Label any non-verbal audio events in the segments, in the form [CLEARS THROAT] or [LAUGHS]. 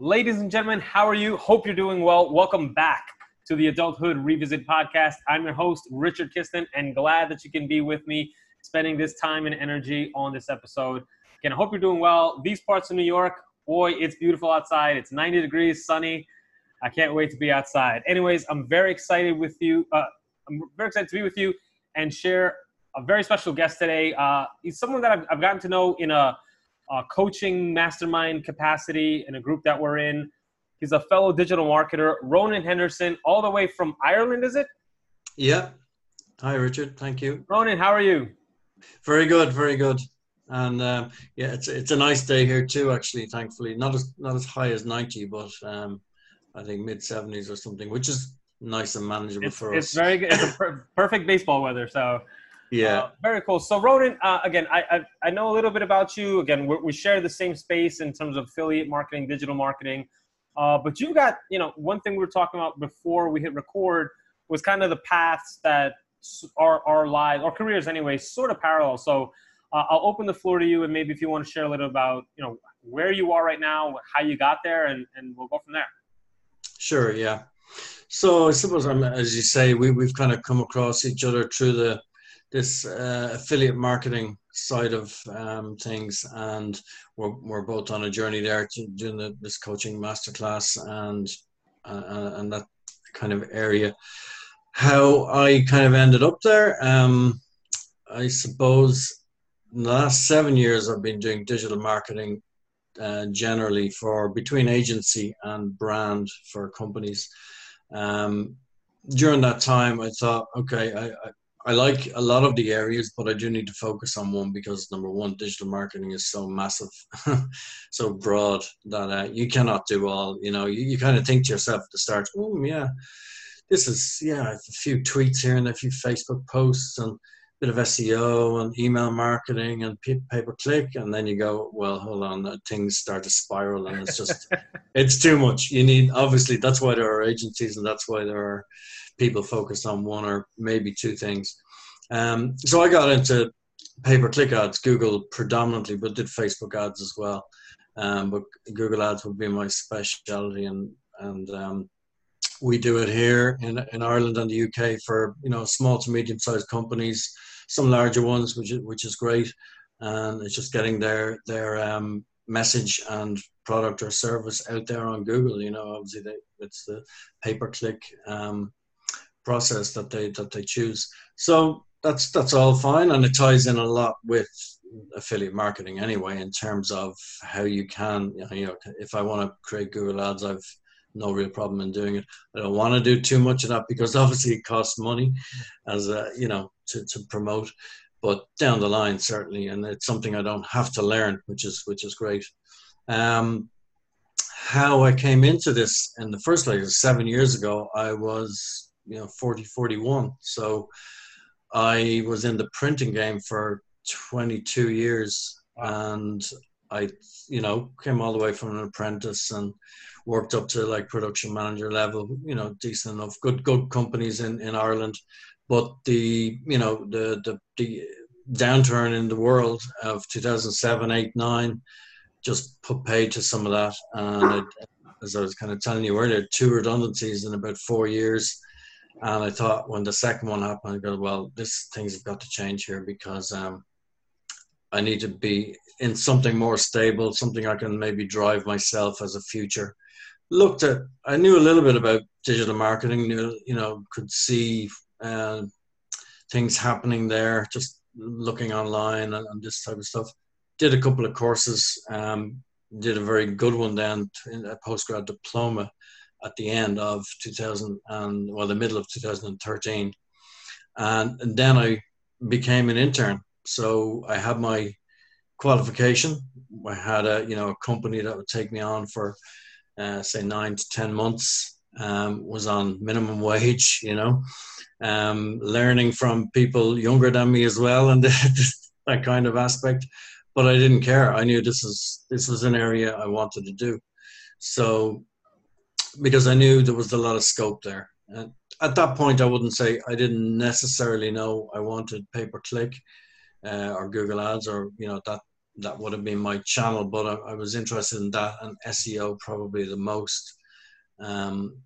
Ladies and gentlemen, how are you? Hope you're doing well. Welcome back to the Adulthood Revisit podcast. I'm your host, Richard Kisten, and glad that you can be with me spending this time and energy on this episode. Again, I hope you're doing well. These parts of New York, boy, it's beautiful outside. It's 90 degrees, sunny. I can't wait to be outside. Anyways, I'm very excited with you. Uh, I'm very excited to be with you and share a very special guest today. Uh, he's someone that I've, I've gotten to know in a, a, coaching mastermind capacity in a group that we're in. He's a fellow digital marketer, Ronan Henderson, all the way from Ireland, is it? Yeah. Hi, Richard. Thank you. Ronan, how are you? Very good, very good. And um, yeah, it's it's a nice day here too. Actually, thankfully, not as not as high as ninety, but um, I think mid seventies or something, which is nice and manageable it's, for it's us. It's very good. It's a [COUGHS] per- perfect baseball weather. So yeah, uh, very cool. So Ronan, uh, again, I, I, I know a little bit about you. Again, we share the same space in terms of affiliate marketing, digital marketing. Uh, but you've got you know one thing we were talking about before we hit record was kind of the paths that our our lives, our careers anyway, sort of parallel. So. Uh, I'll open the floor to you, and maybe if you want to share a little about, you know, where you are right now, how you got there, and, and we'll go from there. Sure. Yeah. So I suppose, as you say, we, we've kind of come across each other through the this uh, affiliate marketing side of um, things, and we're, we're both on a journey there to doing the, this coaching masterclass and uh, and that kind of area. How I kind of ended up there, um, I suppose, in the last seven years, I've been doing digital marketing uh, generally for between agency and brand for companies. Um, during that time, I thought, okay, I, I, I, like a lot of the areas, but I do need to focus on one because number one, digital marketing is so massive, [LAUGHS] so broad that uh, you cannot do all. You know, you, you kind of think to yourself at the start, oh yeah, this is yeah, a few tweets here and a few Facebook posts and a bit of SEO and email marketing and pay per click, and then you go, well, hold on, things start to spiral, and it's just, [LAUGHS] it's too much. You need obviously that's why there are agencies, and that's why there are people focused on one or maybe two things. Um, so I got into pay per click ads, Google predominantly, but did Facebook ads as well. Um, but Google ads would be my specialty, and and um, we do it here in, in Ireland and the UK for you know small to medium sized companies, some larger ones, which is, which is great, and it's just getting their their um, message and product or service out there on Google. You know, obviously they, it's the pay per click um, process that they that they choose. So that's that's all fine, and it ties in a lot with affiliate marketing anyway in terms of how you can you know if I want to create Google ads, I've no real problem in doing it. I don't want to do too much of that because [LAUGHS] obviously it costs money, as a, you know, to, to promote. But down the line, certainly, and it's something I don't have to learn, which is which is great. Um, how I came into this in the first place, seven years ago, I was you know 40, 41. So I was in the printing game for 22 years, and I you know came all the way from an apprentice and worked up to like production manager level, you know, decent enough, good good companies in, in Ireland. But the you know the the the downturn in the world of 2007, 8, 9 just put paid to some of that. And it, as I was kind of telling you earlier, two redundancies in about four years. And I thought when the second one happened, I go, well, this things have got to change here because um, I need to be in something more stable, something I can maybe drive myself as a future looked at, I knew a little bit about digital marketing, knew, you know, could see uh, things happening there, just looking online and, and, this type of stuff. Did a couple of courses, um, did a very good one then, in a postgrad diploma at the end of 2000 and well, the middle of 2013. And, and then I became an intern. So I had my qualification. I had a you know a company that would take me on for uh, say nine to ten months. Um, was on minimum wage, you know, um, learning from people younger than me as well, and [LAUGHS] that kind of aspect. But I didn't care. I knew this was this was an area I wanted to do. So because I knew there was a lot of scope there. And at that point, I wouldn't say I didn't necessarily know I wanted pay per click uh, or Google Ads or you know that that would have been my channel, but I, I was interested in that and SEO probably the most. Um,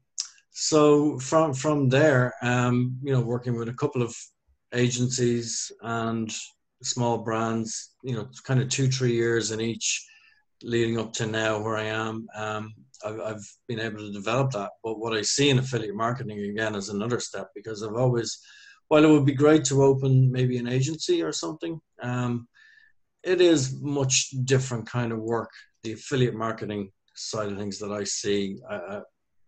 so from from there, um, you know, working with a couple of agencies and small brands, you know, kind of two three years in each, leading up to now where I am. Um, I've, I've been able to develop that. But what I see in affiliate marketing again is another step because I've always, while it would be great to open maybe an agency or something, um, it is much different kind of work. The affiliate marketing side of things that I see, I,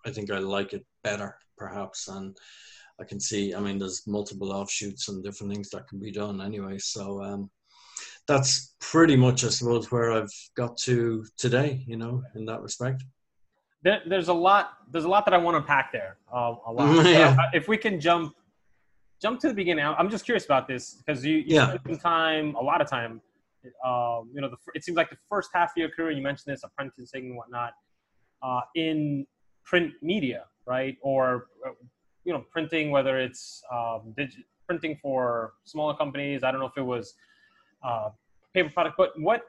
I think I like it better perhaps. And I can see, I mean, there's multiple offshoots and different things that can be done anyway. So, um, that's pretty much, I suppose, where I've got to today, you know, in that respect there, there's a lot. There's a lot that I want to unpack there. Uh, a lot. [LAUGHS] yeah. Uh, if we can jump jump to the beginning, I'm just curious about this because you, you yeah. spent some time, a lot of time. Um, you know, the, it seems like the first half of your career, you mentioned this, apprenticing and whatnot, uh, in print media, right? Or uh, you know, printing, whether it's um, digi- printing for smaller companies. I don't know if it was uh, paper product, but what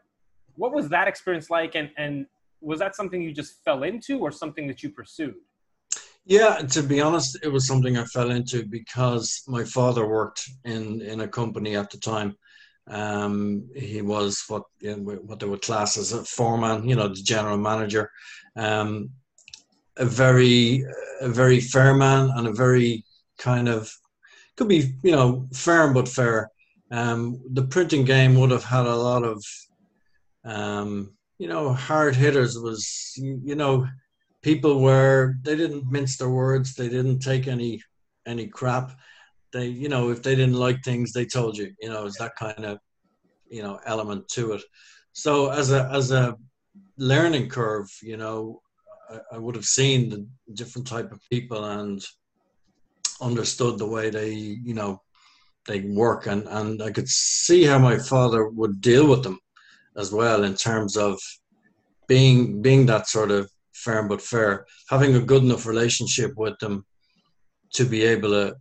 what was that experience like? And and was that something you just fell into or something that you pursued? Yeah, to be honest, it was something I fell into because my father worked in in a company at the time. Um, he was what you know, what they would class as a foreman, you know, the general manager. Um, a very a very fair man and a very kind of could be you know firm but fair. Um, the printing game would have had a lot of um, you know, hard hitters was, you know, people were they didn't mince their words, they didn't take any any crap. They, you know, if they didn't like things, they told you. You know, it's that kind of, you know, element to it. So as a as a learning curve, you know, I, I would have seen the different type of people and understood the way they, you know, they work and and I could see how my father would deal with them as well in terms of being being that sort of firm but fair, having a good enough relationship with them to be able to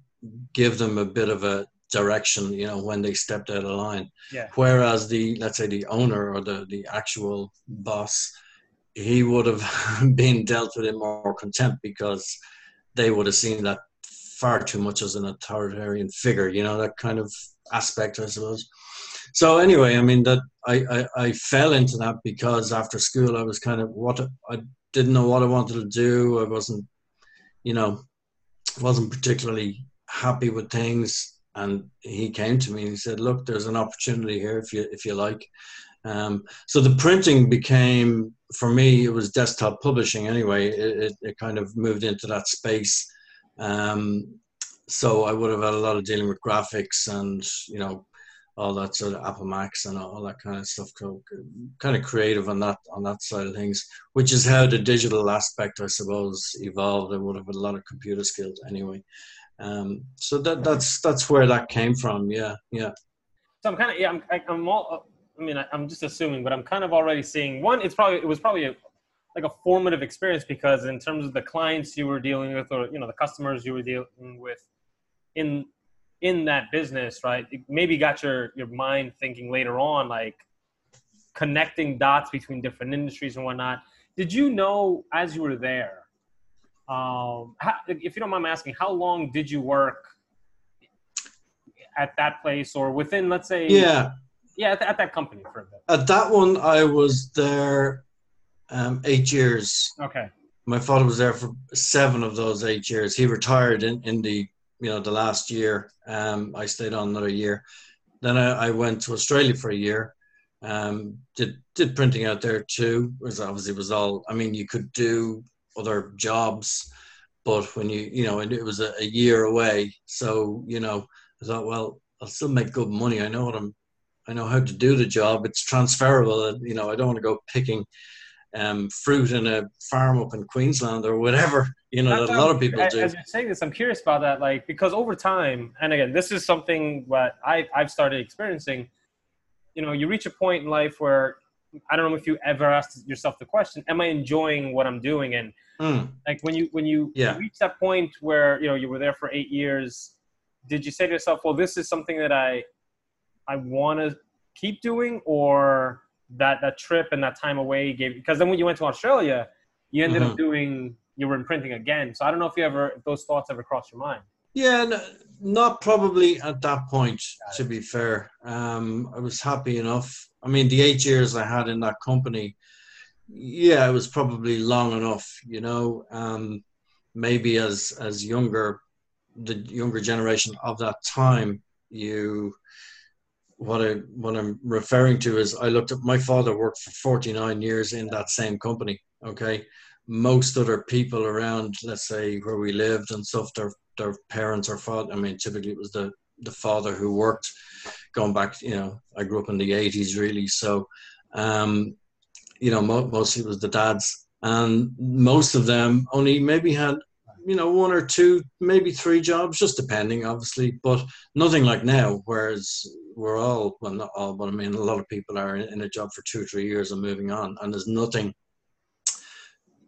give them a bit of a direction, you know, when they stepped out of line. Yeah. Whereas the let's say the owner or the the actual boss, he would have [LAUGHS] been dealt with in more contempt because they would have seen that far too much as an authoritarian figure, you know, that kind of aspect, I suppose so anyway, I mean that I, I, I fell into that because after school I was kind of what I didn't know what I wanted to do. I wasn't, you know, wasn't particularly happy with things. And he came to me and he said, "Look, there's an opportunity here if you if you like." Um, so the printing became for me it was desktop publishing anyway. It, it, it kind of moved into that space. Um, so I would have had a lot of dealing with graphics and you know all that sort of Apple Macs and all that kind of stuff. So Kind of creative on that on that side of things, which is how the digital aspect, I suppose, evolved. I would have had a lot of computer skills anyway. Um, so that that's that's where that came from. Yeah, yeah. So I'm kind of yeah. I'm I'm all. I mean, I'm just assuming, but I'm kind of already seeing one. It's probably it was probably a like a formative experience because in terms of the clients you were dealing with or you know the customers you were dealing with in in that business, right? It maybe got your your mind thinking later on, like connecting dots between different industries and whatnot. Did you know as you were there? Um, how, if you don't mind asking, how long did you work at that place, or within, let's say, yeah, yeah, at, at that company for a bit? At that one, I was there um, eight years. Okay. My father was there for seven of those eight years. He retired in, in the you know the last year. Um, I stayed on another year. Then I, I went to Australia for a year. Um, did did printing out there too. It was obviously it was all. I mean, you could do other jobs, but when you you know, it was a, a year away. So you know, I thought, well, I'll still make good money. I know what I'm I know how to do the job. It's transferable. You know, I don't want to go picking um, fruit in a farm up in Queensland or whatever. You know, that a lot of people do. As you're saying this, I'm curious about that. Like, because over time, and again, this is something that I, I've started experiencing. You know, you reach a point in life where I don't know if you ever asked yourself the question, "Am I enjoying what I'm doing?" And mm. like when you when you, yeah. reach that point where you know you were there for eight years, did you say to yourself, "Well, this is something that I I want to keep doing," or that that trip and that time away gave? Because then when you went to Australia, you ended mm-hmm. up doing you were imprinting again. So I don't know if you ever if those thoughts ever crossed your mind. Yeah, no, not probably at that point. To be fair, um, I was happy enough. I mean, the eight years I had in that company, yeah, it was probably long enough. You know, um, maybe as as younger, the younger generation of that time, you what I what I'm referring to is I looked at my father worked for 49 years in that same company. Okay, most other people around, let's say where we lived and stuff, their their parents or father. I mean, typically it was the the father who worked. Going back, you know, I grew up in the '80s, really. So, um, you know, mo- mostly it was the dads, and most of them only maybe had you know one or two maybe three jobs just depending obviously but nothing like now whereas we're all well not all but i mean a lot of people are in, a job for two or three years and moving on and there's nothing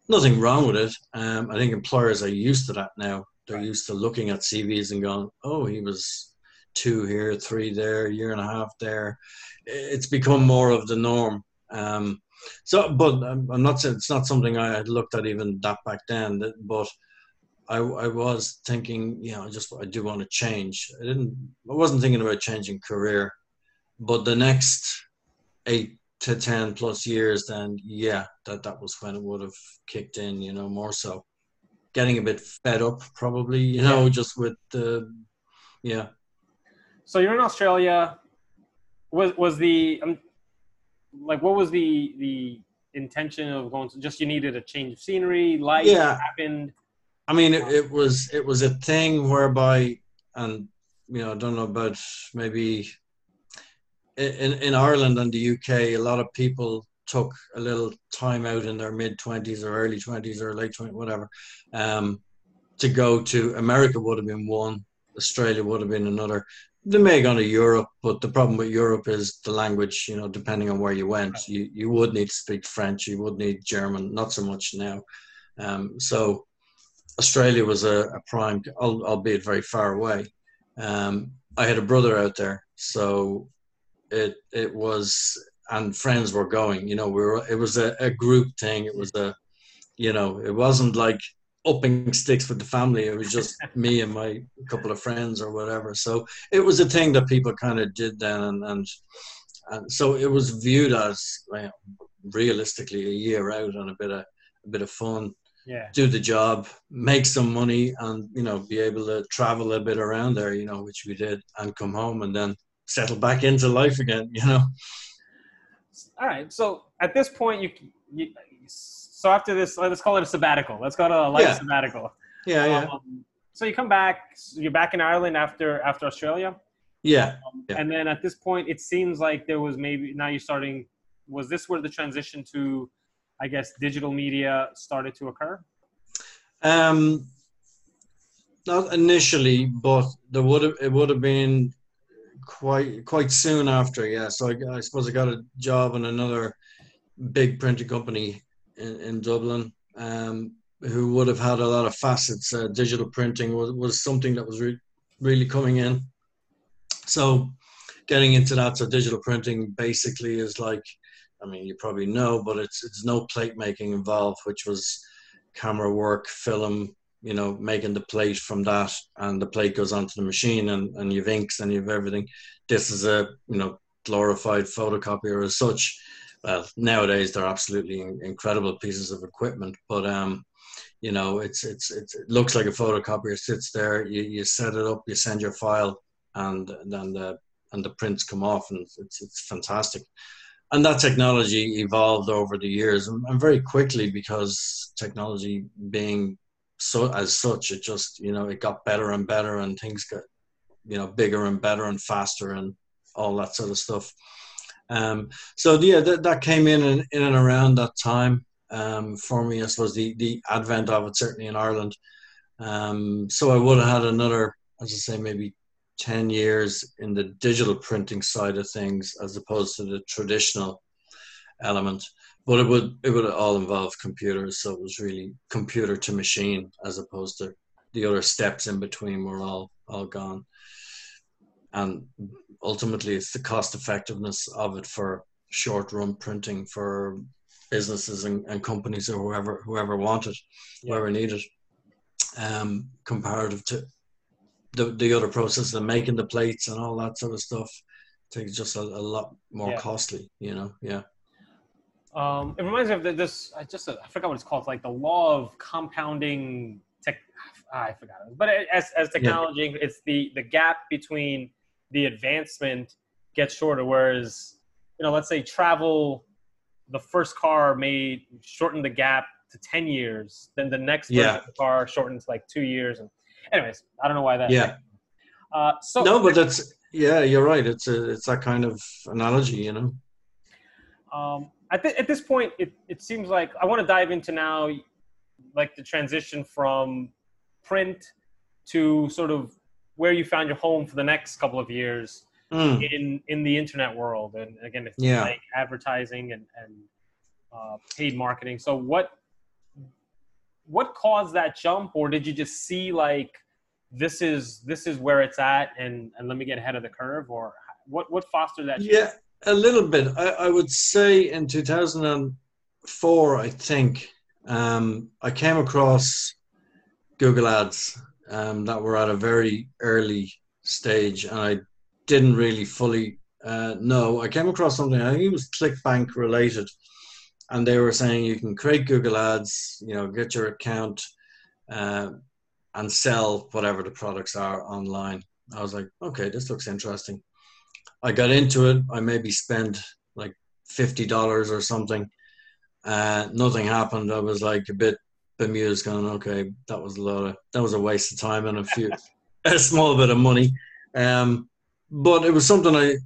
nothing wrong with it. Um, I think employers are used to that now. They're used to looking at CVs and going, "Oh, he was two here, three there, year and a half there." It's become more of the norm. Um, so, but I'm not saying it's not something I had looked at even that back then. But I, I was thinking, you know, I just I do want to change. I didn't. I wasn't thinking about changing career, but the next eight to 10 plus years, then yeah, that, that was when it would have kicked in, you know, more so. Getting a bit fed up, probably, you know, yeah. just with the, yeah. So you're in Australia. Was was the um, like what was the the intention of going to just you needed a change of scenery life yeah. happened i mean it, it was it was a thing whereby and you know i don't know about maybe in, in Ireland and the UK, a lot of people took a little time out in their mid 20s or early 20s or late 20s, whatever, um, to go to America would have been one, Australia would have been another. They may have gone to Europe, but the problem with Europe is the language, you know, depending on where you went, you, you would need to speak French, you would need German, not so much now. Um, so Australia was a, a prime, albeit very far away. Um, I had a brother out there, so it it was and friends were going. You know, we were it was a, a group thing. It was a you know, it wasn't like upping sticks with the family. It was just [LAUGHS] me and my couple of friends or whatever. So it was a thing that people kind of did then, and, and and so it was viewed as realistically a year out and a bit of a bit of fun. Yeah. Do the job, make some money, and you know, be able to travel a bit around there. You know, which we did, and come home, and then settle back into life again, you know. All right. So at this point, you, you so after this, let's call it a sabbatical. Let's call it a life yeah. sabbatical. Yeah, yeah. Um, so you come back. You're back in Ireland after after Australia. Yeah. Um, yeah. And then at this point, it seems like there was maybe now you're starting. Was this where the transition to, I guess, digital media started to occur? Um, not initially, but there would have it would have been quite quite soon after. Yeah, so I, I suppose I got a job in another big printing company in, in Dublin, um, who would have had a lot of facets. Uh, digital printing was, was something that was re- really coming in. So, getting into that, so digital printing basically is like, I mean, you probably know, but it's it's no plate making involved, which was camera work, film, you know, making the plate from that, and the plate goes onto the machine, and, and you've inks and you've everything. This is a you know glorified photocopier as such. Well, nowadays they're absolutely incredible pieces of equipment, but um, you know, it's, it's it's it looks like a photocopier sits there. You you set it up, you send your file, and then the and the prints come off, and it's it's fantastic and that technology evolved over the years and, and, very quickly because technology being so as such it just you know it got better and better and things got you know bigger and better and faster and all that sort of stuff. Um, so yeah, that, that came in and in and around that time um, for me. I suppose the the advent of it certainly in Ireland. Um, so I would have had another, as I say, maybe ten years in the digital printing side of things as opposed to the traditional element. But it would it would all involve computers, so it was really computer to machine as opposed to the other steps in between were all all gone. And ultimately, it's the cost effectiveness of it for short run printing for businesses and, and companies or whoever whoever wanted, yeah. whoever needed, um, comparative to the the other process of making the plates and all that sort of stuff. Takes just a, a lot more yeah. costly, you know. Yeah. Um, it reminds me of this. I just I forgot what it's called. It's like the law of compounding tech. Ah, I forgot it. But as as technology, yeah. it's the the gap between the advancement gets shorter. Whereas you know, let's say travel the first car made shorten the gap to 10 years then the next yeah. car shortens like two years and anyways i don't know why that yeah. Uh, so no but that's yeah you're right. It's a it's that kind of analogy you know? Um at, th- at this point it, it seems like i want to dive into now like the transition from print to sort of where you found your home for the next couple of years mm. in in the internet world. And again it's yeah. like advertising and and uh, paid marketing. So what what caused that jump or did you just see like this is this is where it's at and and let me get ahead of the curve or what what fostered that yeah a little bit I, I would say in 2004 i think um, i came across google ads um, that were at a very early stage and i didn't really fully uh, know. I came across something. I think it was ClickBank related, and they were saying you can create Google Ads. You know, get your account uh, and sell whatever the products are online. I was like, okay, this looks interesting. I got into it. I maybe spent like fifty dollars or something. Uh, nothing happened. I was like a bit bemused, going, okay, that was a lot of that was a waste of time and a few [LAUGHS] a small bit of money. Um, but it was something I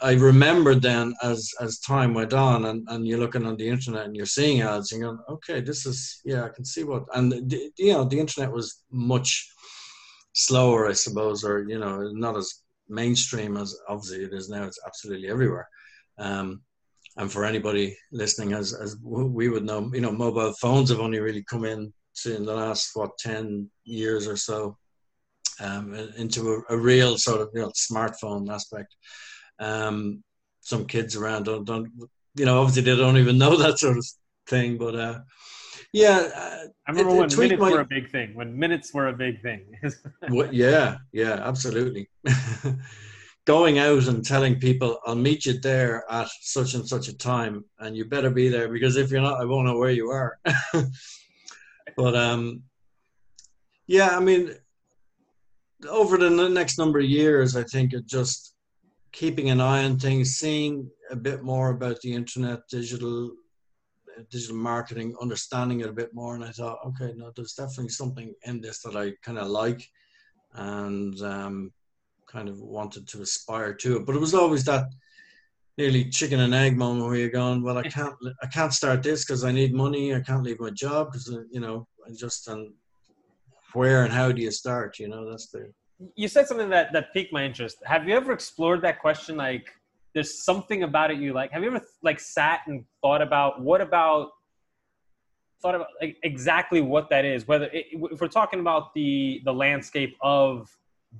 I remembered then as as time went on, and, and you're looking on the internet and you're seeing ads, and you're going, okay, this is yeah, I can see what, and the, you know, the internet was much slower, I suppose, or you know, not as mainstream as obviously it is now. It's absolutely everywhere. Um, and for anybody listening, as as we would know, you know, mobile phones have only really come in in the last what ten years or so um, into a, a, real sort of you know, smartphone aspect. Um, some kids around don't, don't, you know, obviously they don't even know [LAUGHS] that sort of thing, but uh, yeah. Uh, I remember it, when it minutes were a big thing, when minutes were a big thing. [LAUGHS] yeah, yeah, absolutely. [LAUGHS] Going out and telling people, I'll meet you there at such and such a time, and you better be there because if you're not, I won't know where you are. but um, yeah, I mean, over the next number of years, I think it just keeping an eye on things, seeing a bit more about the internet, digital, digital marketing, understanding it a bit more, and I thought, okay, no, there's definitely something in this that I kind of like, and um, kind of wanted to aspire to it. But it was always that nearly chicken and egg moment where you're going, well, I [LAUGHS] can't, I can't start this because I need money. I can't leave my job because uh, you know I just and where and how do you start? You know, that's the. You said something that that piqued my interest. Have you ever explored that question? Like, there's something about it you like. Have you ever like sat and thought about what about thought about like, exactly what that is? Whether it, if we're talking about the the landscape of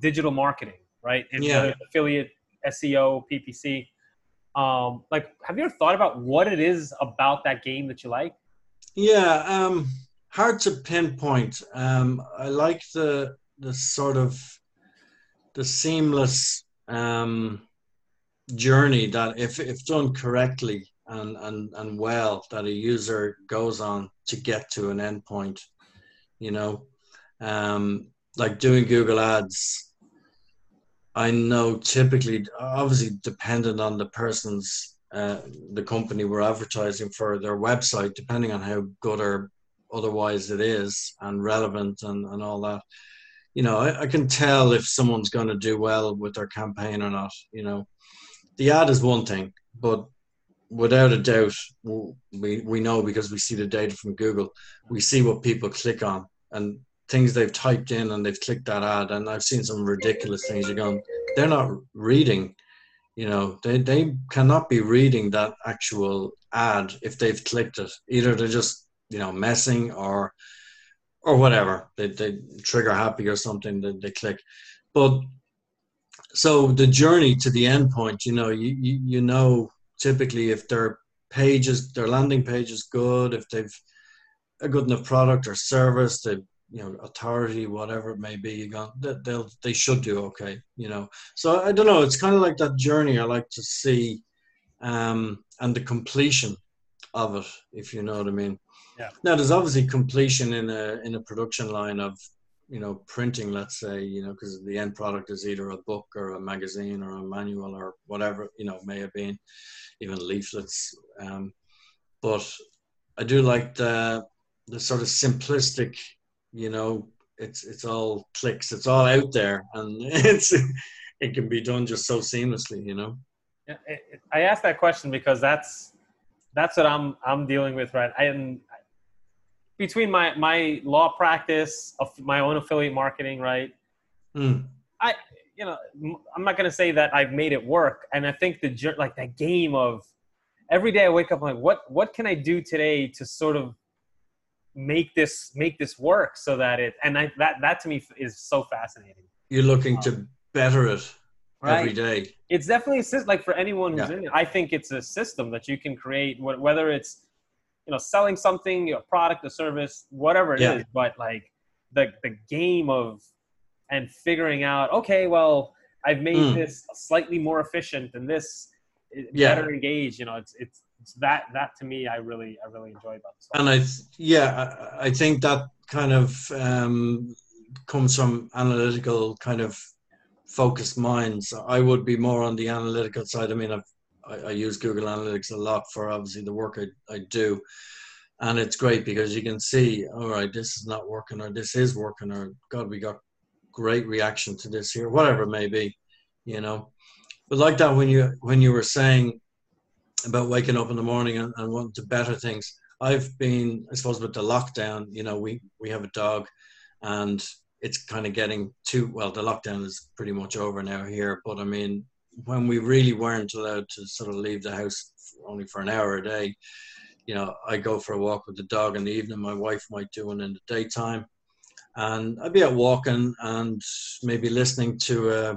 digital marketing, right? And yeah. affiliate SEO, PPC. Um, like, have you ever thought about what it is about that game that you like? Yeah. Um, hard to pinpoint. Um, I like the the sort of the seamless um, journey that if if done correctly and, and and well that a user goes on to get to an endpoint you know? Um, like doing google ads i know typically obviously dependent on the person's uh, the company we're advertising for their website depending on how good or otherwise it is and relevant and, and all that you know, I, I can tell if someone's going to do well with their campaign or not. You know, the ad is one thing, but without a doubt, we we know because we see the data from Google, we see what people click on and things they've typed in and they've clicked that ad. And I've seen some ridiculous things. You're going, they're not reading. You know, they they cannot be reading that actual ad if they've clicked it. Either they're just you know messing or or whatever. They, they trigger happy or something that they click. But so the journey to the end point, you know, you, you, you know, typically if their pages, their landing page is good, if they've a good enough product or service, they you know authority whatever it may be you go they'll they should do okay you know so i don't know it's kind of like that journey i like to see um and the completion of it if you know what i mean yeah. Now there's obviously completion in a in a production line of you know printing, let's say, you know, because the end product is either a book or a magazine or a manual or whatever you know may have been, even leaflets. Um, but I do like the the sort of simplistic, you know, it's it's all clicks, it's all out there, and [LAUGHS] it's it can be done just so seamlessly, you know. I asked that question because that's that's what I'm I'm dealing with right. I, and between my my law practice of my own affiliate marketing, right? Mm. I you know I'm not gonna say that I've made it work, and I think the like that game of every day I wake up I'm like what what can I do today to sort of make this make this work so that it and I, that that to me is so fascinating. You're looking um, to better it right? every day. It's definitely a system. like for anyone who's yeah. in it. I think it's a system that you can create whether it's you know selling something a product a service whatever it yeah. is. but like the the game of and figuring out okay well i've made mm. this slightly more efficient and this yeah. better engaged you know it's it's it's that that to me i really i really enjoy about this and i yeah I, I think that kind of um comes from analytical kind of focused minds i would be more on the analytical side i mean i've I, I, use Google Analytics a lot for obviously the work I, I do. And it's great because you can see, all right, this is not working or this is working or God, we got great reaction to this here, whatever it may be, you know. But like that when you when you were saying about waking up in the morning and, and wanting to better things, I've been, I suppose, with the lockdown, you know, we we have a dog and it's kind of getting too well the lockdown is pretty much over now here but i mean when we really weren't allowed to sort of leave the house only for an hour a day, you know, I go for a walk with the dog in the evening. My wife might do one in the daytime, and I'd be out walking and maybe listening to a, uh,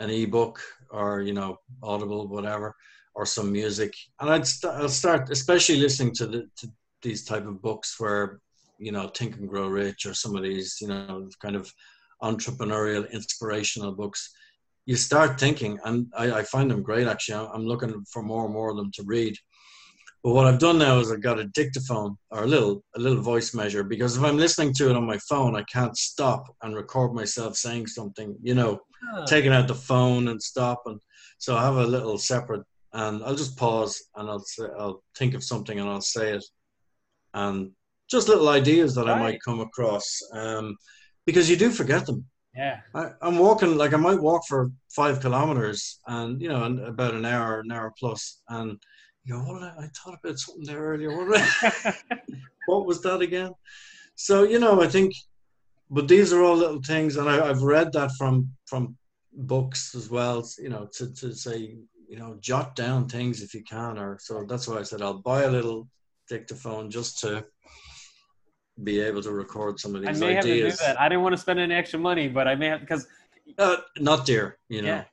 an ebook or you know Audible, whatever, or some music. And I'd st- I'll start, especially listening to the to these type of books where you know Think and Grow Rich or some of these you know kind of entrepreneurial inspirational books you start thinking, and I, I find them great actually. I'm looking for more and more of them to read. But what I've done now is I've got a dictaphone or a little a little voice measure because if I'm listening to it on my phone, I can't stop and record myself saying something. You know, oh. taking out the phone and stop, and so I have a little separate, and I'll just pause and I'll say, I'll think of something and I'll say it, and just little ideas that right. I might come across, um, because you do forget them. Yeah. I, am walking, like, I might walk for five kilometers and, you know, in about an hour, an hour plus, and you go, what I, I thought about something there earlier. What, [LAUGHS] what was that again? So, you know, I think, but these are all little things, and I, I've read that from from books as well, you know, to, to say, you know, jot down things if you can, or so that's why I said I'll buy a little dictaphone just to be able to record some of these I may ideas. have to do that. I didn't want to spend any extra money, but I may have because uh, not dear, you know. Yeah,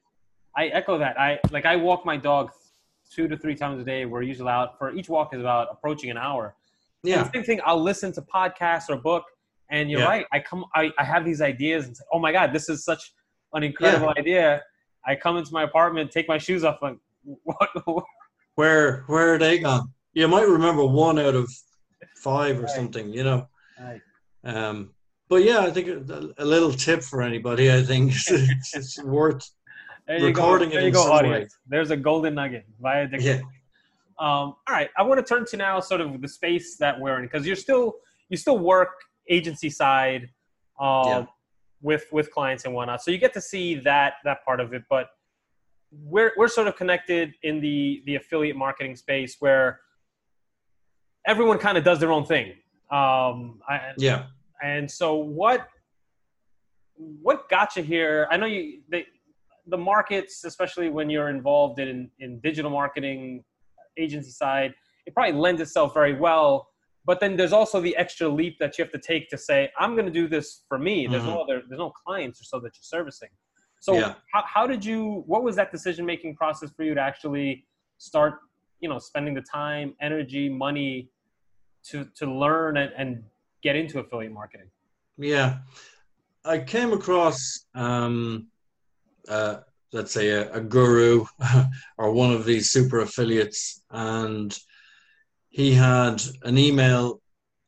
I echo that. I like I walk my dog two to three times a day. We're usually out for each walk is about approaching an hour. Yeah. same thing. I'll listen to podcasts or book, and you're yeah. right. I come. I, I have these ideas and say, oh my god, this is such an incredible yeah. idea. I come into my apartment, take my shoes off, like [LAUGHS] what? where where are they gone? You might remember one out of five or right. something. You know. Right. Um, but yeah, I think a, a, little tip for anybody. I think it's, [LAUGHS] it's worth there recording go. There you go, audience. Way. There's a golden nugget via Yeah. Um, all right, I want to turn to now sort of the space that we're in because you're still you still work agency side. Uh, yeah. with with clients and whatnot. So you get to see that that part of it, but we're we're sort of connected in the the affiliate marketing space where everyone kind of does their own thing. Um, I, yeah. And so what what got you here? I know you they, the markets, especially when you're involved in in digital marketing agency side, it probably lends itself very well. But then there's also the extra leap that you have to take to say, I'm going to do this for me. There's mm-hmm. no other, there's no clients or so that you're servicing. So yeah. how, how did you, what was that decision-making process for you to actually start, you know, spending the time, energy, money to, to learn and, and get into affiliate marketing? Yeah. I came across, um, uh, let's say a, a guru [LAUGHS] or one of these super affiliates and he had an email,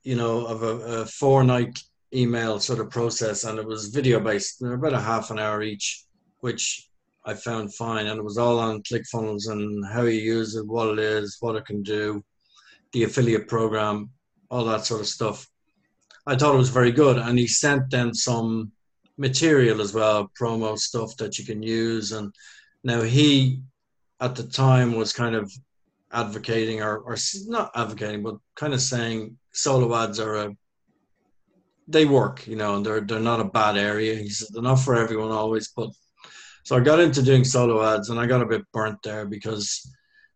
you know, of a, a four night email sort of process, and it was video based. About a half an hour each, which I found fine, and it was all on ClickFunnels and how you use it, what it is, what it can do, the affiliate program, all that sort of stuff. I thought it was very good, and he sent them some material as well, promo stuff that you can use. And now he, at the time, was kind of advocating or, or not advocating, but kind of saying solo ads are a they work, you know, and they're they're not a bad area. He said they're not for everyone always, but so I got into doing solo ads and I got a bit burnt there because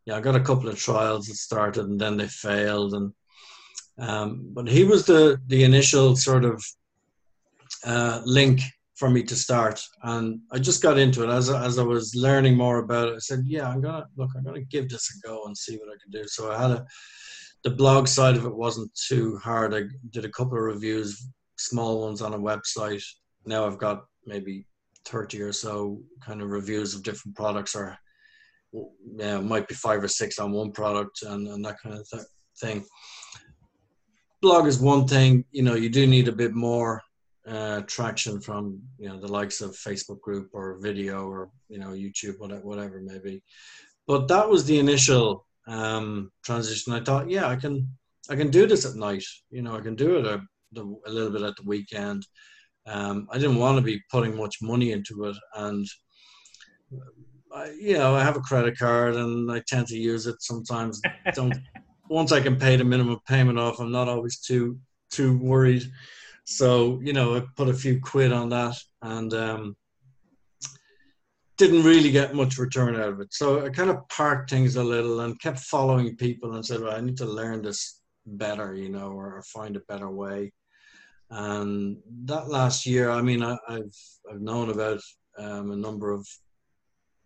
yeah, I got a couple of trials that started and then they failed and um, but he was the the initial sort of uh, link for me to start. And I just got into it as, as I was learning more about it. I said, yeah, I'm to look, I'm to give this a go and see what I can do. So I had a, the blog side of it wasn't too hard. I did a couple of reviews, small ones on a website. Now I've got maybe 30 or so kind of reviews of different products or yeah, might be five or six on one product and, and that kind of th- thing. Blog is one thing, you know, you do need a bit more uh, traction from you know the likes of Facebook group or video or you know YouTube whatever whatever maybe. But that was the initial um, transition. I thought, yeah, I can I can do this at night. You know, I can do it a, a little bit at the weekend. Um, I didn't want to be putting much money into it, and I, you know, I have a credit card and I tend to use it sometimes. Don't [LAUGHS] once I can pay the minimum payment off, I'm not always too too worried. So you know, I put a few quid on that and um, didn't really get much return out of it. So I kind of parked things a little and kept following people and said, "Well, I need to learn this better, you know, or, find a better way." And that last year, I mean, I, have I've known about um, a number of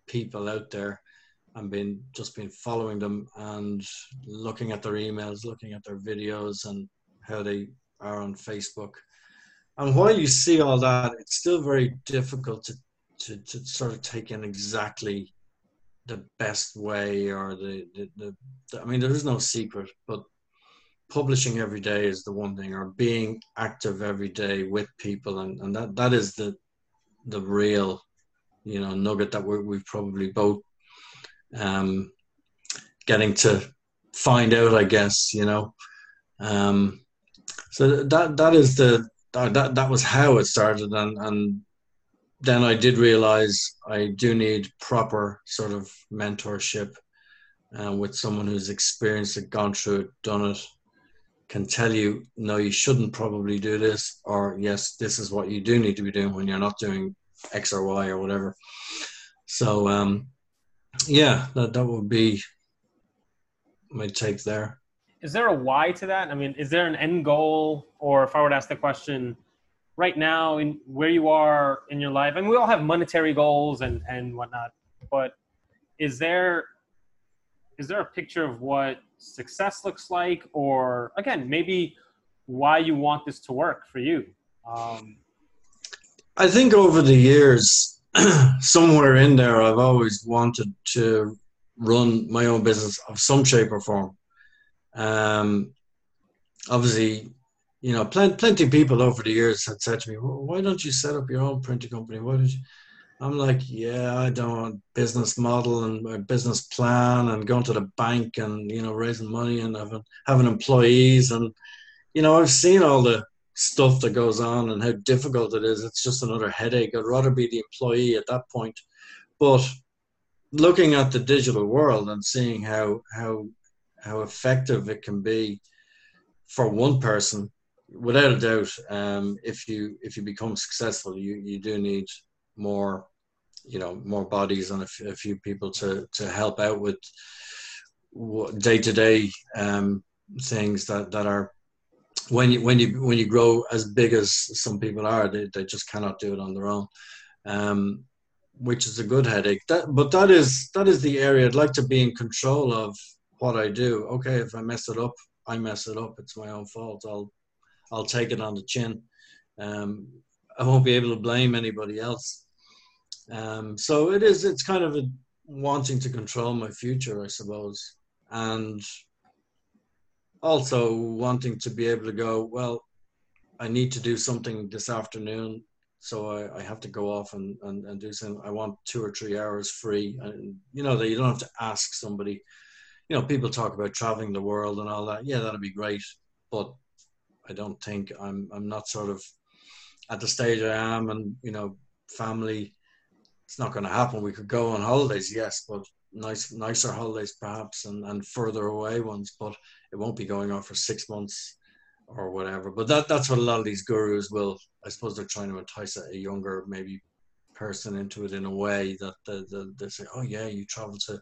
people out there and been just been following them and looking at their emails, looking at their videos and how they are on Facebook. And while you see all that, it's still very difficult to, to, to sort of take in exactly the best way or the, the, the, the, I mean, there is no secret, but publishing every day is the one thing, or being active every day with people. And, and that, that is the, the real, you know, nugget that we we've probably both um, getting to find out, I guess, you know. Um, so that that is the that that was how it started, and and then I did realize I do need proper sort of mentorship uh, with someone who's experienced it, gone through it, done it, can tell you, no, you shouldn't probably do this, or yes, this is what you do need to be doing when you're not doing X or Y or whatever. So, um, yeah, that, that would be my take there is there a why to that? I mean, is there an end goal, or if I were to ask the question, right now in where you are in your life? I mean, we all have monetary goals and and whatnot, but is there is there a picture of what success looks like, or again, maybe why you want this to work for you? Um, I think over the years, [CLEARS THROAT] somewhere in there, I've always wanted to run my own business of some shape or form. Um, obviously, you know, plenty, plenty of people over the years had said to me, well, "Why don't you set up your own printing company? Why don't you?" I'm like, "Yeah, I don't want business model and a business plan and going to the bank and you know raising money and having having employees and you know I've seen all the stuff that goes on and how difficult it is. It's just another headache. I'd rather be the employee at that point. But looking at the digital world and seeing how how how effective it can be for one person, without a doubt, um, if you if you become successful, you you do need more, you know, more bodies and a, f- a few people to to help out with day to day things that that are when you when you when you grow as big as some people are, they, they just cannot do it on their own. Um, which is a good headache. That, but that is that is the area I'd like to be in control of what I do. Okay, if I mess it up, I mess it up. It's my own fault. I'll I'll take it on the chin. Um, I won't be able to blame anybody else. Um, so it is. It's kind of a wanting to control my future, I suppose, and also wanting to be able to go. Well, I need to do something this afternoon so I, I, have to go off and, and, and do something. I want two or three hours free, and you know that you don't have to ask somebody. You know, people talk about traveling the world and all that. Yeah, that'd be great, but I don't think I'm I'm not sort of at the stage I am, and you know, family. It's not going to happen. We could go on holidays, yes, but nice, nicer holidays perhaps, and, and further away ones. But it won't be going on for six months or whatever. But that that's what a lot of these gurus will. I suppose they're trying to entice a younger maybe person into it in a way that they, they, they say, oh yeah, you travel to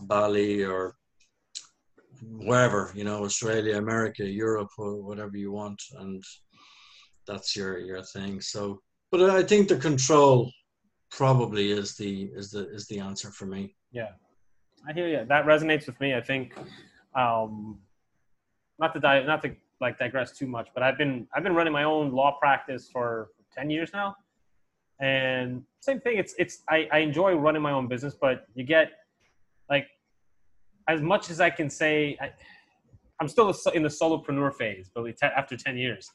Bali or wherever, you know, Australia, America, Europe, or whatever you want, and that's your your thing. So, but I think the control probably is the is the is the answer for me. Yeah, I hear you. That resonates with me. I think, um, not to die, not to like digress too much, but I've been I've been running my own law practice for ten years now, and same thing. It's it's I, I enjoy running my own business, but you get like as much as I can say. I, I'm still in the solopreneur phase, but after ten years,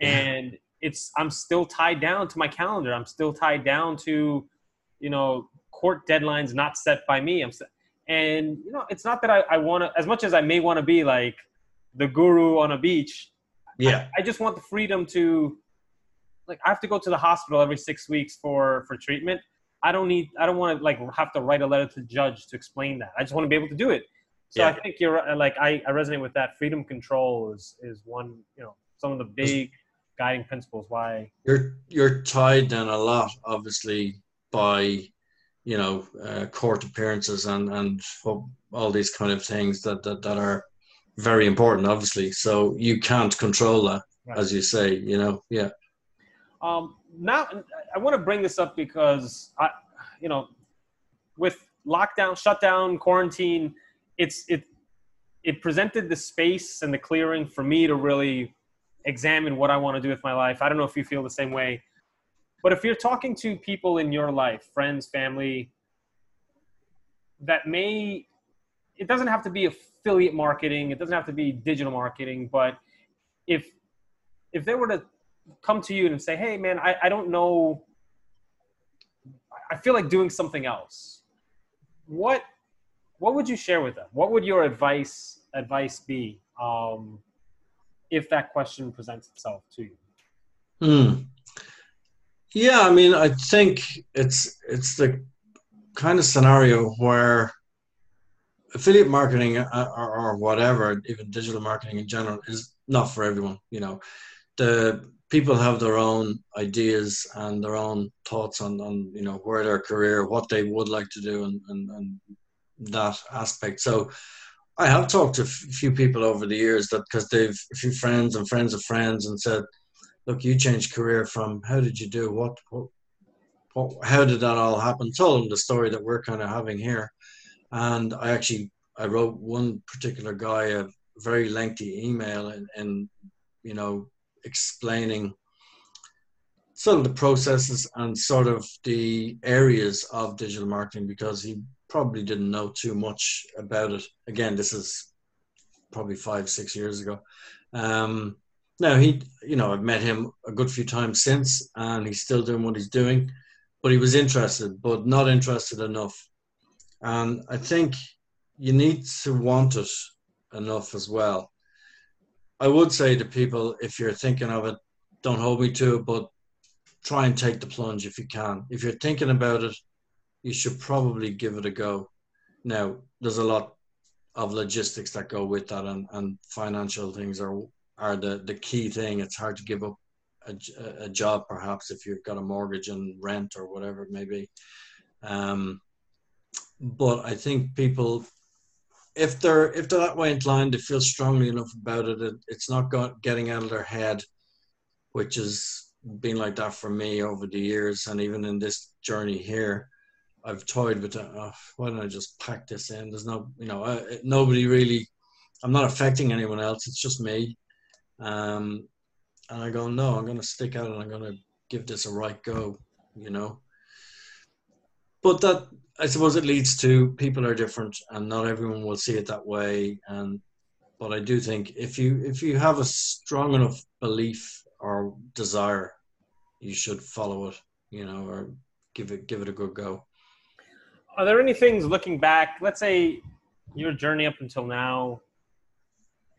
and it's I'm still tied down to my calendar. I'm still tied down to, you know, court deadlines not set by me. I'm and you know, it's not that I, I want to as much as I may want to be like the guru on a beach. Yeah. I, I, just want the freedom to like I have to go to the hospital every six weeks for for treatment. I don't need I don't want to like have to write a letter to the judge to explain that. I just want to be able to do it. So yeah. I think you're uh, like I, I resonate with that. Freedom control is is one, you know, some of the big guiding principles why you're you're tied down a lot obviously by you know uh, court appearances and and all these kind of things that that, that are very important, obviously. So you can't control that, right. as you say. You know, yeah. Um, now I want to bring this up because I, you know, with lockdown, shutdown, quarantine, it's it it presented the space and the clearing for me to really examine what I want to do with my life. I don't know if you feel the same way, but if you're talking to people in your life, friends, family, that may, it doesn't have to be affiliate marketing. It doesn't have to be digital marketing, but if if they were to come to you and say, "Hey, man, I, I don't know. I feel like doing something else." What what would you share with them? What would your advice advice be um, if that question presents itself to you? Hmm. Yeah, I mean, I think it's it's the kind of scenario where affiliate marketing uh, or, or, whatever, even digital marketing in general, is not for everyone. You know, the people have their own ideas and their own thoughts on, on you know where their career, what they would like to do, and, and, and that aspect. So. I have talked to a few people over the years that because they've a few friends and friends of friends and said, "Look, you changed career from how did you do what, what, what how did that all happen?" Told them the story that we're kind of having here, and I actually I wrote one particular guy a very lengthy email and, and you know explaining sort of the processes and sort of the areas of digital marketing because he probably didn't know too much about it. Again, this is probably five, six years ago. Um, now he, you know, I've met him a good few times since, and he's still doing what he's doing. But he was interested, but not interested enough. And I think you need to want it enough as well. I would say to people, if you're thinking of it, don't hold me to it, but try and take the plunge if you can. If you're thinking about it, you should probably give it a go. Now, there's a lot of logistics that go with that, and, and financial things are are the, the key thing. It's hard to give up a, a job, perhaps, if you've got a mortgage and rent or whatever it may be. Um, but I think people, if they're if they're that way inclined, they feel strongly enough about it, it it's not got, getting out of their head, which has been like that for me over the years, and even in this journey here. I've toyed with it. Oh, why don't I just pack this in? There's no, you know, uh, nobody really. I'm not affecting anyone else. It's just me. Um, and I go, no, I'm going to stick out and I'm going to give this a right go. You know. But that I suppose it leads to people are different, and not everyone will see it that way. And but I do think if you if you have a strong enough belief or desire, you should follow it. You know, or give it give it a good go are there any things looking back? Let's say your journey up until now.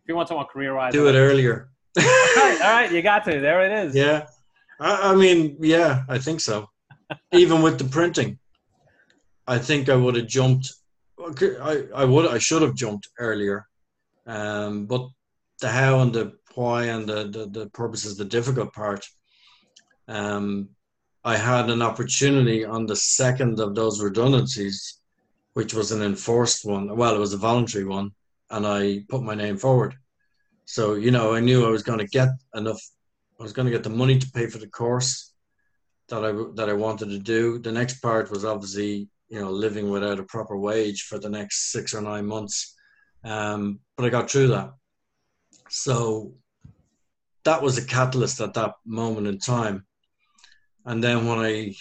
If you want to talk career wise, do it earlier. all, right, all right, you [LAUGHS] got to. There it is. Yeah, I, I mean, yeah, I think so. Even with the printing, I think I would have jumped. I, I would I should have jumped earlier, um, but the how and the why and the, the, the purpose is the difficult part. Um, I had an opportunity on the second of those redundancies, which was an enforced one. Well, it was a voluntary one, and I put my name forward. So you know, I knew I was going to get enough. I was going to get the money to pay for the course that I that I wanted to do. The next part was obviously you know living without a proper wage for the next six or nine months, um, but I got through that. So that was a catalyst at that moment in time and then when I,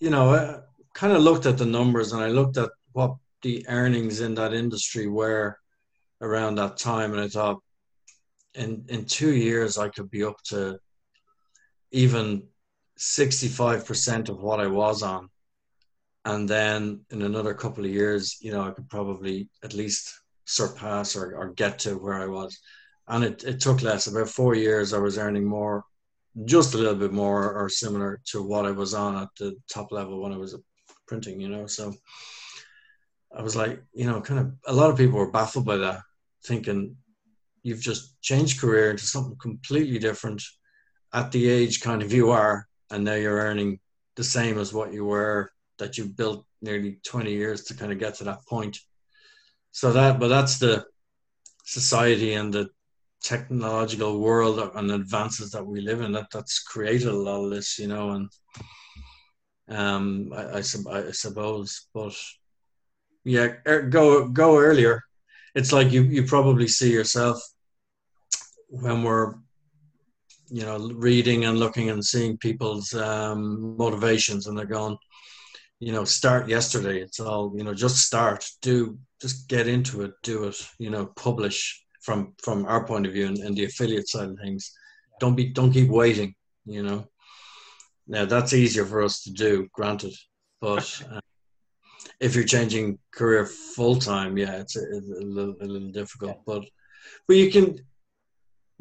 you know, I kind of looked at the numbers and I looked at what the earnings in that industry were around that time, and I thought, in in two years I could be up to even sixty five percent of what I was on, and then in another couple of years, you know, I could probably at least surpass or, or get to where I was. And it, it took less. About four years, I was earning more just a little bit more or similar to what I was on at the top level when I was printing, you know. So I was like, you know, kind of a lot of people were baffled by that, thinking you've just changed career into something completely different at the age kind of you are, and now you're earning the same as what you were that you built nearly 20 years to kind of get to that point. So that, but that's the society and the technological world and advances that we live in that that's created a lot of this, you know, and um, I, I, I suppose, but yeah, er, go go earlier. It's like you you probably see yourself when we're you know reading and looking and seeing people's um, motivations and they're gone. you know start yesterday it's all you know just start do just get into it do it you know publish from from our point of view and, and the affiliate side of things. Don't be don't keep waiting. You know. Now that's easier for us to do, granted, but [LAUGHS] if you're changing career full time, yeah, it's a, a, little, a little difficult. Yeah. But but you can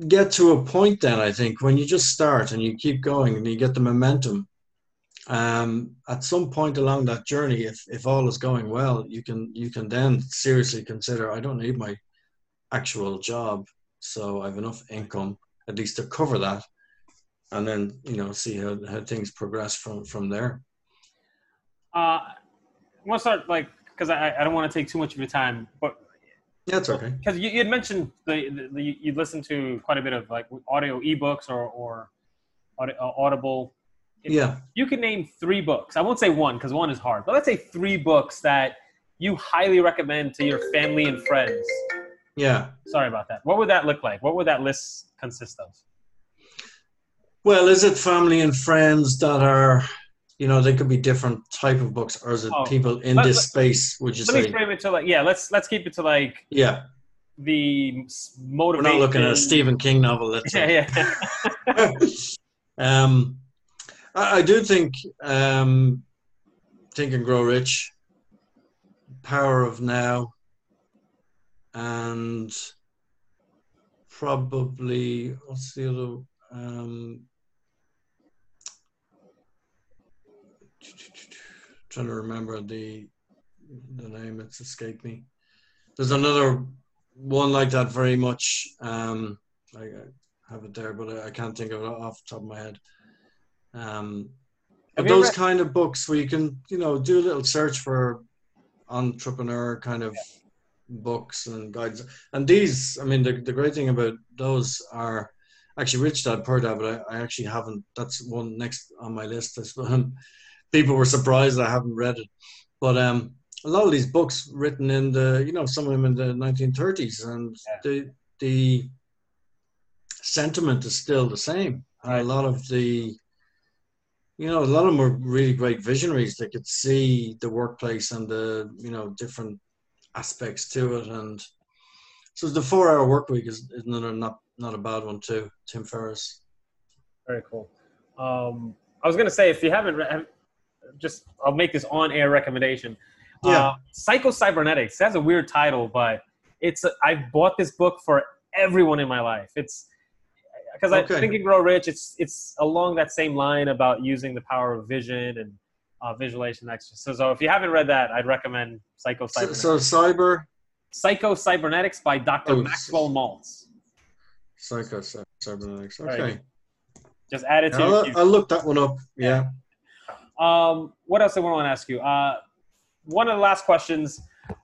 get to a point then. I think when you just start and you keep going and you get the momentum. Um, at some point along that journey, if if all is going well, you can you can then seriously consider. I don't need my actual job, so I have enough income at least to cover that, and then you know see how, how things progress from from there. Uh, want to start like because I, I don't want to take too much of your time, but that's okay. Because you, you had mentioned the, the, the you listen to quite a bit of like audio ebooks or or uh, Audible. If yeah. You can name three books. I won't say one because one is hard, but let's say three books that you highly recommend to your family and friends yeah. Sorry about that. What would that look like? What would that list consist of? Well, is it family and friends that are, you know, they could be different type of books, or is it oh, people in this space? Would you let say? Let me frame it to like, yeah. Let's let's keep it to like, yeah, the motivation. We're not looking at a Stephen King novel. Let's yeah, yeah. [LAUGHS] um, I, I, do think um, Think and Grow Rich, Power of Now, and probably what's the other um, trying to remember the the name it's escaped me. There's another one like that very much um i have it there but i can't think of it off the top of my head. Um but those read- kind of books where you can you know do a little search for entrepreneur kind of yeah. books and guides. And these i mean the, the great thing about those are actually rich dad poor dad but I, I actually haven't that's one next on my list [LAUGHS] people were surprised i haven't read it. But um a lot of these books written in the you know some of them in the 1930s and yeah. the the sentiment is still the same. Right. a lot of the you know a lot of them were really great visionaries. They could see the workplace and the you know different aspects to it. And so the four hour work week is, is another not not a bad one too tim ferriss. Very cool. Um, i was going to say if you haven't read just i'll make this on air recommendation yeah. Uh, Psycho Cybernetics. That's a weird title, but it's. I've bought this book for everyone in my life. It's because okay. I think and Grow Rich. It's it's along that same line about using the power of vision and uh, visualization. So, so if you haven't read that, I'd recommend Psycho Cybernetics. So, so cyber. Psycho Cybernetics by Dr. Oh, Maxwell Maltz. Psycho Cybernetics. Okay. Right. Just add it to. I'll, I'll, look that one up. Yeah. Um, what else I want to ask you? Uh, one of the last questions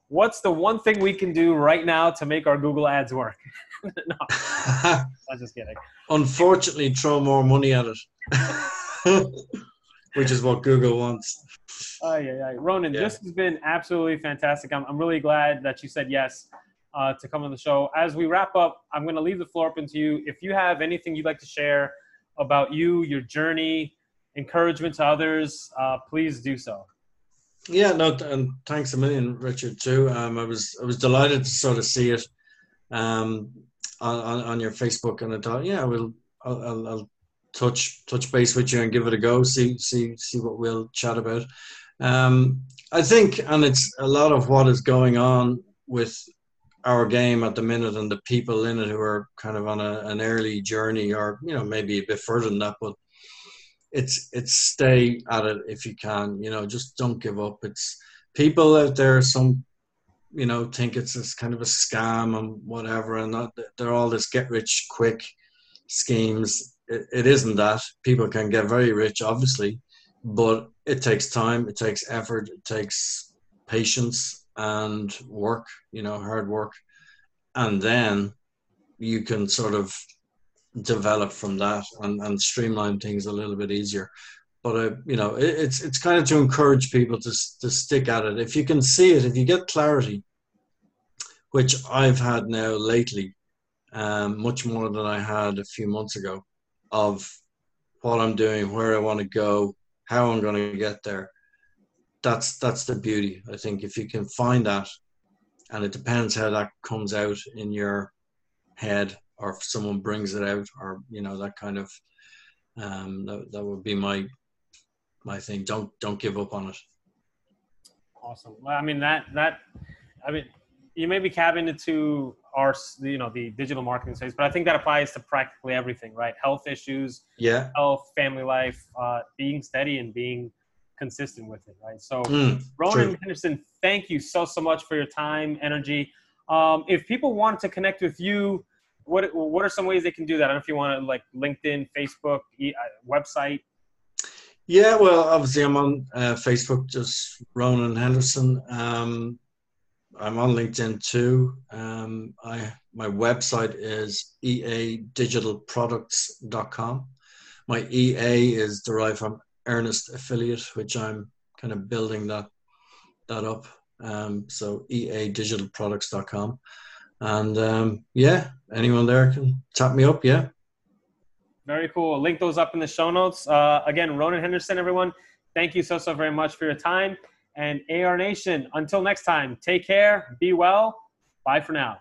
what's the one thing we can do right now to make our google ads work [LAUGHS] no [LAUGHS] i'm just kidding unfortunately throw more money at it [LAUGHS] which is what google wants oh yeah, yeah. ronan yeah. this has been absolutely fantastic I'm, I'm really glad that you said yes uh, to come on the show as we wrap up i'm going to leave the floor open to you if you have anything you'd like to share about you your journey encouragement to others uh, please do so yeah, no, and thanks a million, Richard. Too. Um, I was I was delighted to sort of see it um, on, on, on your Facebook, and I thought, yeah, we'll I'll, I'll, I'll, touch touch base with you and give it a go. See see see what we'll chat about. Um, I think, and it's a lot of what is going on with our game at the minute and the people in it who are kind of on a, an early journey, or you know maybe a bit further than that, but it's it's stay at it if you can. You know, just don't give up. It's people out there. Some you know think it's this kind of a scam and whatever, and they're all this get rich quick schemes. It, it isn't that. People can get very rich, obviously, but it takes time. It takes effort. It takes patience and work. You know, hard work, and then you can sort of develop from that and, and streamline things a little bit easier. But uh, you know, it, it's it's kind of to encourage people to to stick at it. If you can see it, if you get clarity, which I've had now lately, um, much more than I had a few months ago, of what I'm doing, where I want to go, how I'm going to get there. That's that's the beauty. I think if you can find that, and it depends how that comes out in your head or if someone brings it out or you know that kind of um, that, that would be my my thing. Don't don't give up on it. Awesome. Well, i mean that that i mean you may be cabinet to our you know the digital marketing space but i think that applies to practically everything right? Health issues yeah. health family life uh, being steady and being consistent with it right? So mm, ronan true. henderson thank you so so much for your time energy. Um, if people want to connect with you what what are some ways they can do that? I don't know if you want to like LinkedIn, Facebook, uh, website. Yeah, well, obviously I'm on uh, Facebook, just Ronan Henderson. Um, I'm on LinkedIn too. Um, I my website is eadigitalproducts.com. My EA is derived from Earnest Affiliate, which I'm kind of building that that up. Um, so eadigitalproducts.com. And um, yeah, anyone there can tap me up. Yeah. Very cool. link those up in the show notes. Uh, again, Ronan Henderson, everyone. Thank you so, so very much for your time. And AR Nation, until next time, take care, be well. Bye for now.